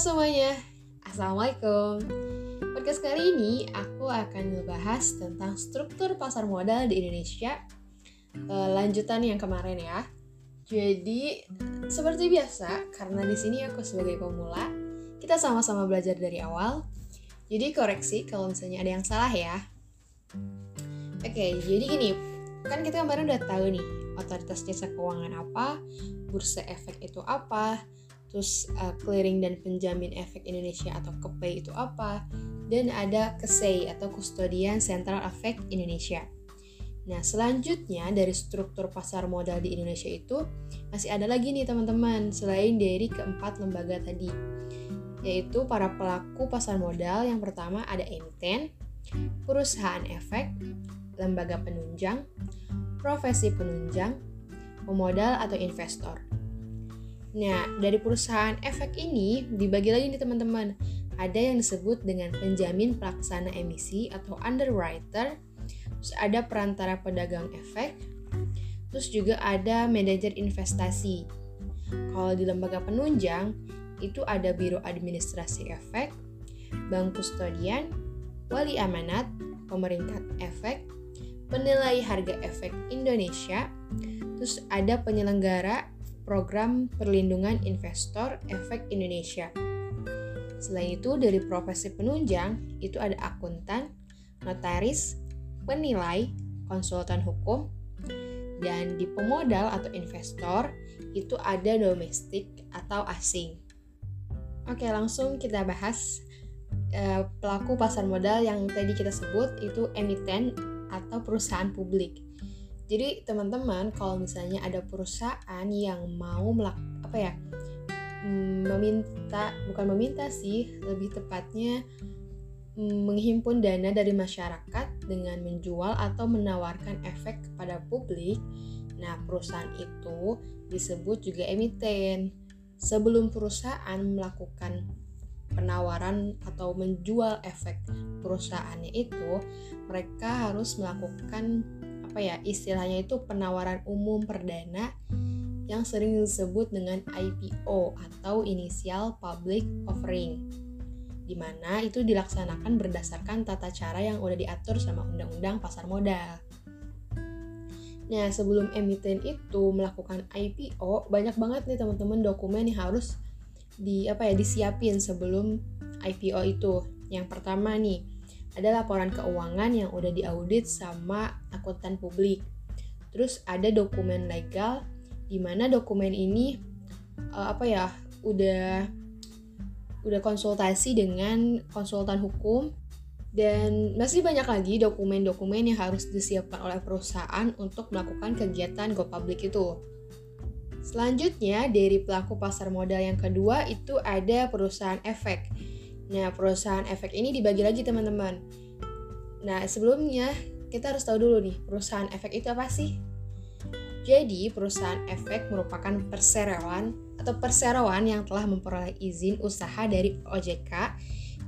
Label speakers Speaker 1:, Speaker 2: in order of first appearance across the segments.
Speaker 1: semuanya, Assalamualaikum. Podcast kali ini aku akan ngebahas tentang struktur pasar modal di Indonesia. Uh, Lanjutan yang kemarin ya. Jadi seperti biasa, karena di sini aku sebagai pemula Kita sama-sama belajar dari awal. Jadi koreksi kalau misalnya ada yang salah ya. Oke, jadi gini. Kan kita kemarin udah tahu nih Otoritas Jasa Keuangan apa Bursa Efek itu apa terus uh, clearing dan penjamin efek Indonesia atau KEPE itu apa, dan ada KESEI atau Kustodian Central Efek Indonesia. Nah, selanjutnya dari struktur pasar modal di Indonesia itu masih ada lagi nih teman-teman, selain dari keempat lembaga tadi, yaitu para pelaku pasar modal. Yang pertama ada emiten, perusahaan efek, lembaga penunjang, profesi penunjang, pemodal atau investor. Nah, dari perusahaan efek ini dibagi lagi nih teman-teman. Ada yang disebut dengan penjamin pelaksana emisi atau underwriter, terus ada perantara pedagang efek, terus juga ada manajer investasi. Kalau di lembaga penunjang, itu ada Biro Administrasi Efek, Bank Kustodian, Wali Amanat, Pemerintah Efek, Penilai Harga Efek Indonesia, terus ada penyelenggara Program Perlindungan Investor Efek Indonesia. Selain itu, dari profesi penunjang, itu ada akuntan, notaris, penilai, konsultan hukum, dan di pemodal atau investor, itu ada domestik atau asing. Oke, langsung kita bahas e, pelaku pasar modal yang tadi kita sebut itu emiten atau perusahaan publik. Jadi teman-teman kalau misalnya ada perusahaan yang mau melak apa ya mm, meminta bukan meminta sih lebih tepatnya mm, menghimpun dana dari masyarakat dengan menjual atau menawarkan efek kepada publik. Nah, perusahaan itu disebut juga emiten. Sebelum perusahaan melakukan penawaran atau menjual efek perusahaannya itu, mereka harus melakukan apa ya istilahnya itu penawaran umum perdana yang sering disebut dengan IPO atau Initial Public Offering di mana itu dilaksanakan berdasarkan tata cara yang udah diatur sama undang-undang pasar modal. Nah, sebelum emiten itu melakukan IPO, banyak banget nih teman-teman dokumen yang harus di apa ya disiapin sebelum IPO itu. Yang pertama nih, ada laporan keuangan yang udah diaudit sama akuntan publik. Terus ada dokumen legal di mana dokumen ini uh, apa ya udah udah konsultasi dengan konsultan hukum dan masih banyak lagi dokumen-dokumen yang harus disiapkan oleh perusahaan untuk melakukan kegiatan go public itu. Selanjutnya dari pelaku pasar modal yang kedua itu ada perusahaan efek Nah, perusahaan efek ini dibagi lagi teman-teman. Nah, sebelumnya kita harus tahu dulu nih, perusahaan efek itu apa sih? Jadi, perusahaan efek merupakan perseroan atau perseroan yang telah memperoleh izin usaha dari OJK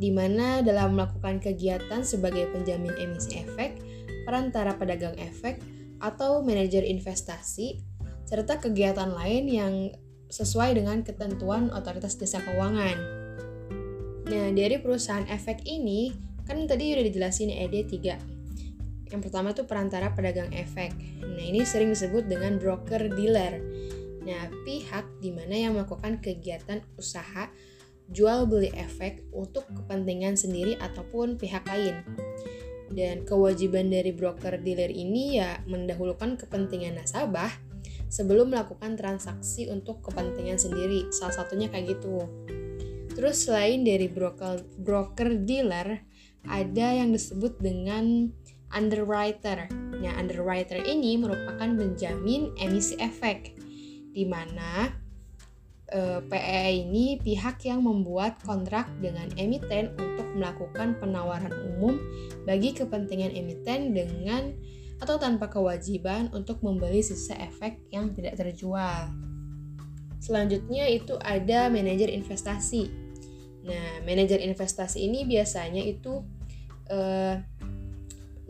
Speaker 1: di mana dalam melakukan kegiatan sebagai penjamin emisi efek, perantara pedagang efek, atau manajer investasi, serta kegiatan lain yang sesuai dengan ketentuan otoritas jasa keuangan. Nah, dari perusahaan efek ini, kan tadi udah dijelasin ED 3. Yang pertama tuh perantara pedagang efek. Nah, ini sering disebut dengan broker dealer. Nah, pihak di mana yang melakukan kegiatan usaha jual beli efek untuk kepentingan sendiri ataupun pihak lain. Dan kewajiban dari broker dealer ini ya mendahulukan kepentingan nasabah sebelum melakukan transaksi untuk kepentingan sendiri. Salah satunya kayak gitu. Terus selain dari broker broker dealer, ada yang disebut dengan underwriter. Nah, underwriter ini merupakan penjamin emisi efek, di mana e, PE ini pihak yang membuat kontrak dengan emiten untuk melakukan penawaran umum bagi kepentingan emiten dengan atau tanpa kewajiban untuk membeli sisa efek yang tidak terjual. Selanjutnya itu ada manajer investasi. Nah, manajer investasi ini biasanya itu eh,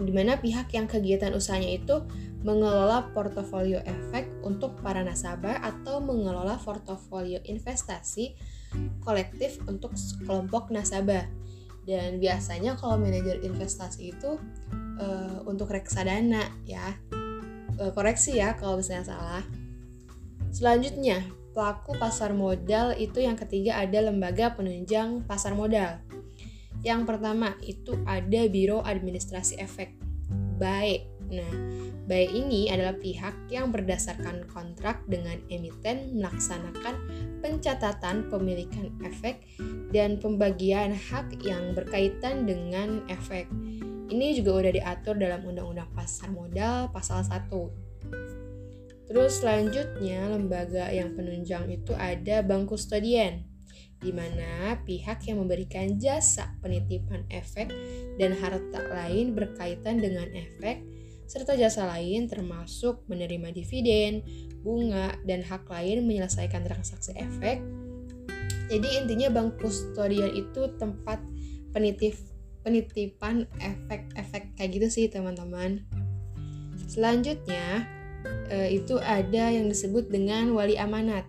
Speaker 1: di mana pihak yang kegiatan usahanya itu mengelola portofolio efek untuk para nasabah atau mengelola portofolio investasi kolektif untuk kelompok nasabah. Dan biasanya kalau manajer investasi itu uh, untuk reksadana ya. Uh, koreksi ya kalau misalnya salah. Selanjutnya, pelaku pasar modal itu yang ketiga ada lembaga penunjang pasar modal. Yang pertama itu ada Biro Administrasi Efek. Baik. Nah, baik ini adalah pihak yang berdasarkan kontrak dengan emiten melaksanakan pencatatan pemilikan efek dan pembagian hak yang berkaitan dengan efek. Ini juga udah diatur dalam Undang-Undang Pasar Modal pasal 1. Terus selanjutnya lembaga yang penunjang itu ada bank kustodian di mana pihak yang memberikan jasa penitipan efek dan harta lain berkaitan dengan efek serta jasa lain termasuk menerima dividen, bunga, dan hak lain menyelesaikan transaksi efek. Jadi intinya bank kustodian itu tempat penitip penitipan efek-efek kayak gitu sih teman-teman. Selanjutnya eh, itu ada yang disebut dengan wali amanat.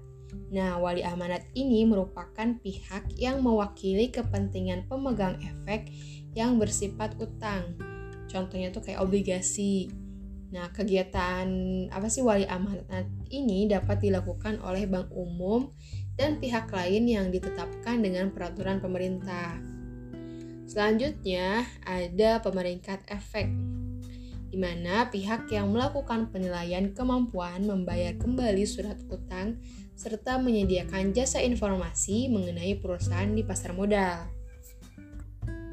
Speaker 1: Nah, wali amanat ini merupakan pihak yang mewakili kepentingan pemegang efek yang bersifat utang Contohnya tuh kayak obligasi. Nah, kegiatan apa sih wali amanat ini dapat dilakukan oleh bank umum dan pihak lain yang ditetapkan dengan peraturan pemerintah. Selanjutnya, ada pemeringkat efek, di mana pihak yang melakukan penilaian kemampuan membayar kembali surat utang serta menyediakan jasa informasi mengenai perusahaan di pasar modal.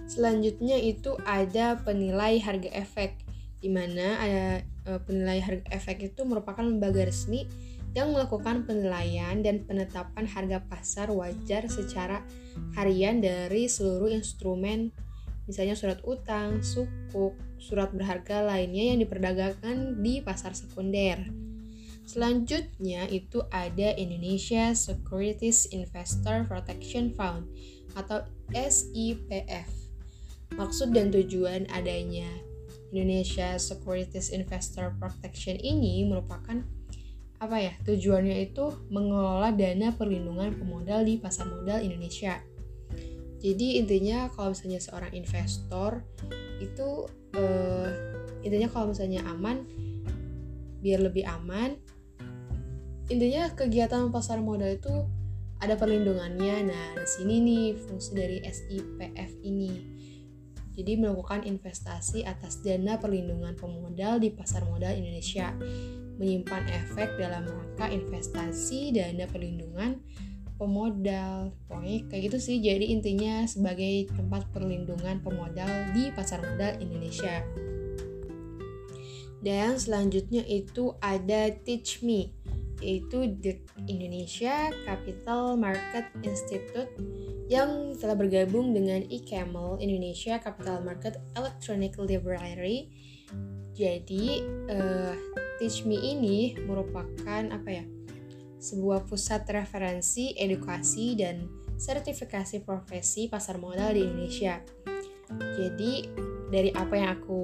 Speaker 1: Selanjutnya itu ada penilai harga efek, di mana ada e, penilai harga efek itu merupakan lembaga resmi yang melakukan penilaian dan penetapan harga pasar wajar secara harian dari seluruh instrumen, misalnya surat utang, sukuk, surat berharga lainnya yang diperdagangkan di pasar sekunder. Selanjutnya itu ada Indonesia Securities Investor Protection Fund atau SIPF. Maksud dan tujuan adanya Indonesia Securities Investor Protection ini merupakan apa ya tujuannya itu mengelola dana perlindungan pemodal di pasar modal Indonesia. Jadi intinya kalau misalnya seorang investor itu uh, intinya kalau misalnya aman biar lebih aman intinya kegiatan pasar modal itu ada perlindungannya. Nah, di sini nih fungsi dari SIPF ini. Jadi melakukan investasi atas dana perlindungan pemodal di pasar modal Indonesia, menyimpan efek dalam rangka investasi dana perlindungan pemodal. Pokoknya kayak gitu sih. Jadi intinya sebagai tempat perlindungan pemodal di pasar modal Indonesia. Dan selanjutnya itu ada Teach Me yaitu The Indonesia Capital Market Institute yang telah bergabung dengan eCamel Indonesia Capital Market Electronic Library. Jadi uh, Teach Me ini merupakan apa ya? Sebuah pusat referensi, edukasi dan sertifikasi profesi pasar modal di Indonesia. Jadi dari apa yang aku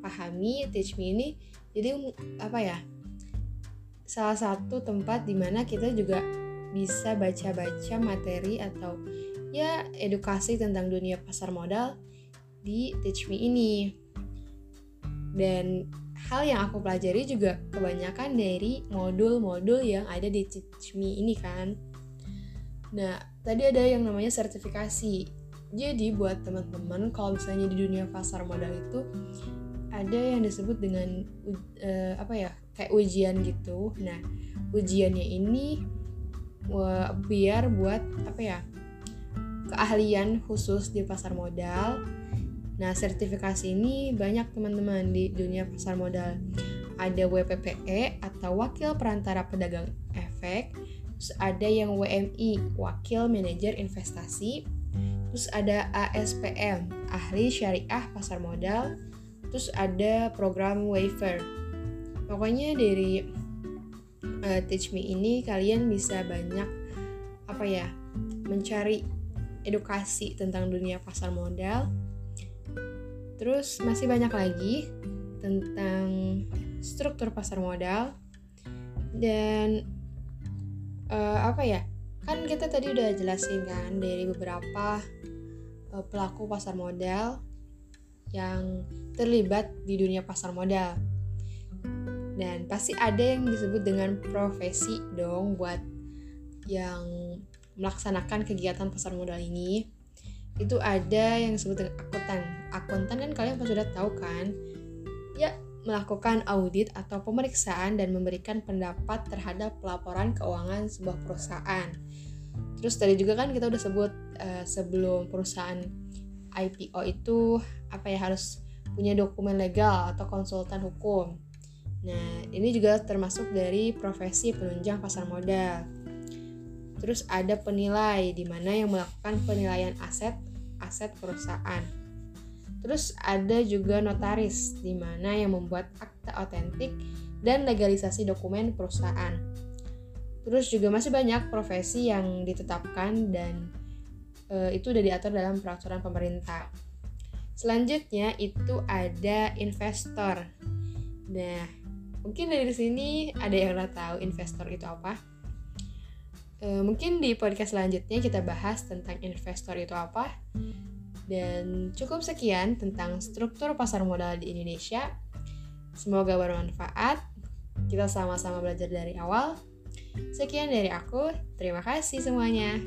Speaker 1: pahami Teach Me ini jadi apa ya? salah satu tempat di mana kita juga bisa baca-baca materi atau ya edukasi tentang dunia pasar modal di Teach Me ini. Dan hal yang aku pelajari juga kebanyakan dari modul-modul yang ada di Teach ini kan. Nah, tadi ada yang namanya sertifikasi. Jadi buat teman-teman kalau misalnya di dunia pasar modal itu ada yang disebut dengan uh, apa ya kayak ujian gitu nah ujiannya ini uh, biar buat apa ya keahlian khusus di pasar modal nah sertifikasi ini banyak teman-teman di dunia pasar modal. Ada WPPE atau Wakil Perantara Pedagang Efek terus ada yang WMI Wakil Manajer Investasi terus ada ASPM Ahli Syariah Pasar Modal terus ada program waiver. Pokoknya dari uh, Teach Me ini kalian bisa banyak apa ya mencari edukasi tentang dunia pasar modal terus masih banyak lagi tentang struktur pasar modal dan uh, apa ya kan kita tadi udah jelasin kan dari beberapa uh, pelaku pasar modal yang terlibat di dunia pasar modal. Dan pasti ada yang disebut dengan profesi dong buat yang melaksanakan kegiatan pasar modal ini. Itu ada yang disebut dengan akuntan. Akuntan kan kalian pasti sudah tahu kan? Ya, melakukan audit atau pemeriksaan dan memberikan pendapat terhadap pelaporan keuangan sebuah perusahaan. Terus tadi juga kan kita udah sebut uh, sebelum perusahaan IPO itu apa ya harus punya dokumen legal atau konsultan hukum. Nah, ini juga termasuk dari profesi penunjang pasar modal. Terus ada penilai di mana yang melakukan penilaian aset aset perusahaan. Terus ada juga notaris di mana yang membuat akta otentik dan legalisasi dokumen perusahaan. Terus juga masih banyak profesi yang ditetapkan dan e, itu udah diatur dalam peraturan pemerintah. Selanjutnya itu ada investor. Nah, mungkin dari sini ada yang udah tahu investor itu apa? E, mungkin di podcast selanjutnya kita bahas tentang investor itu apa. Dan cukup sekian tentang struktur pasar modal di Indonesia. Semoga bermanfaat. Kita sama-sama belajar dari awal Sekian dari aku, terima kasih semuanya.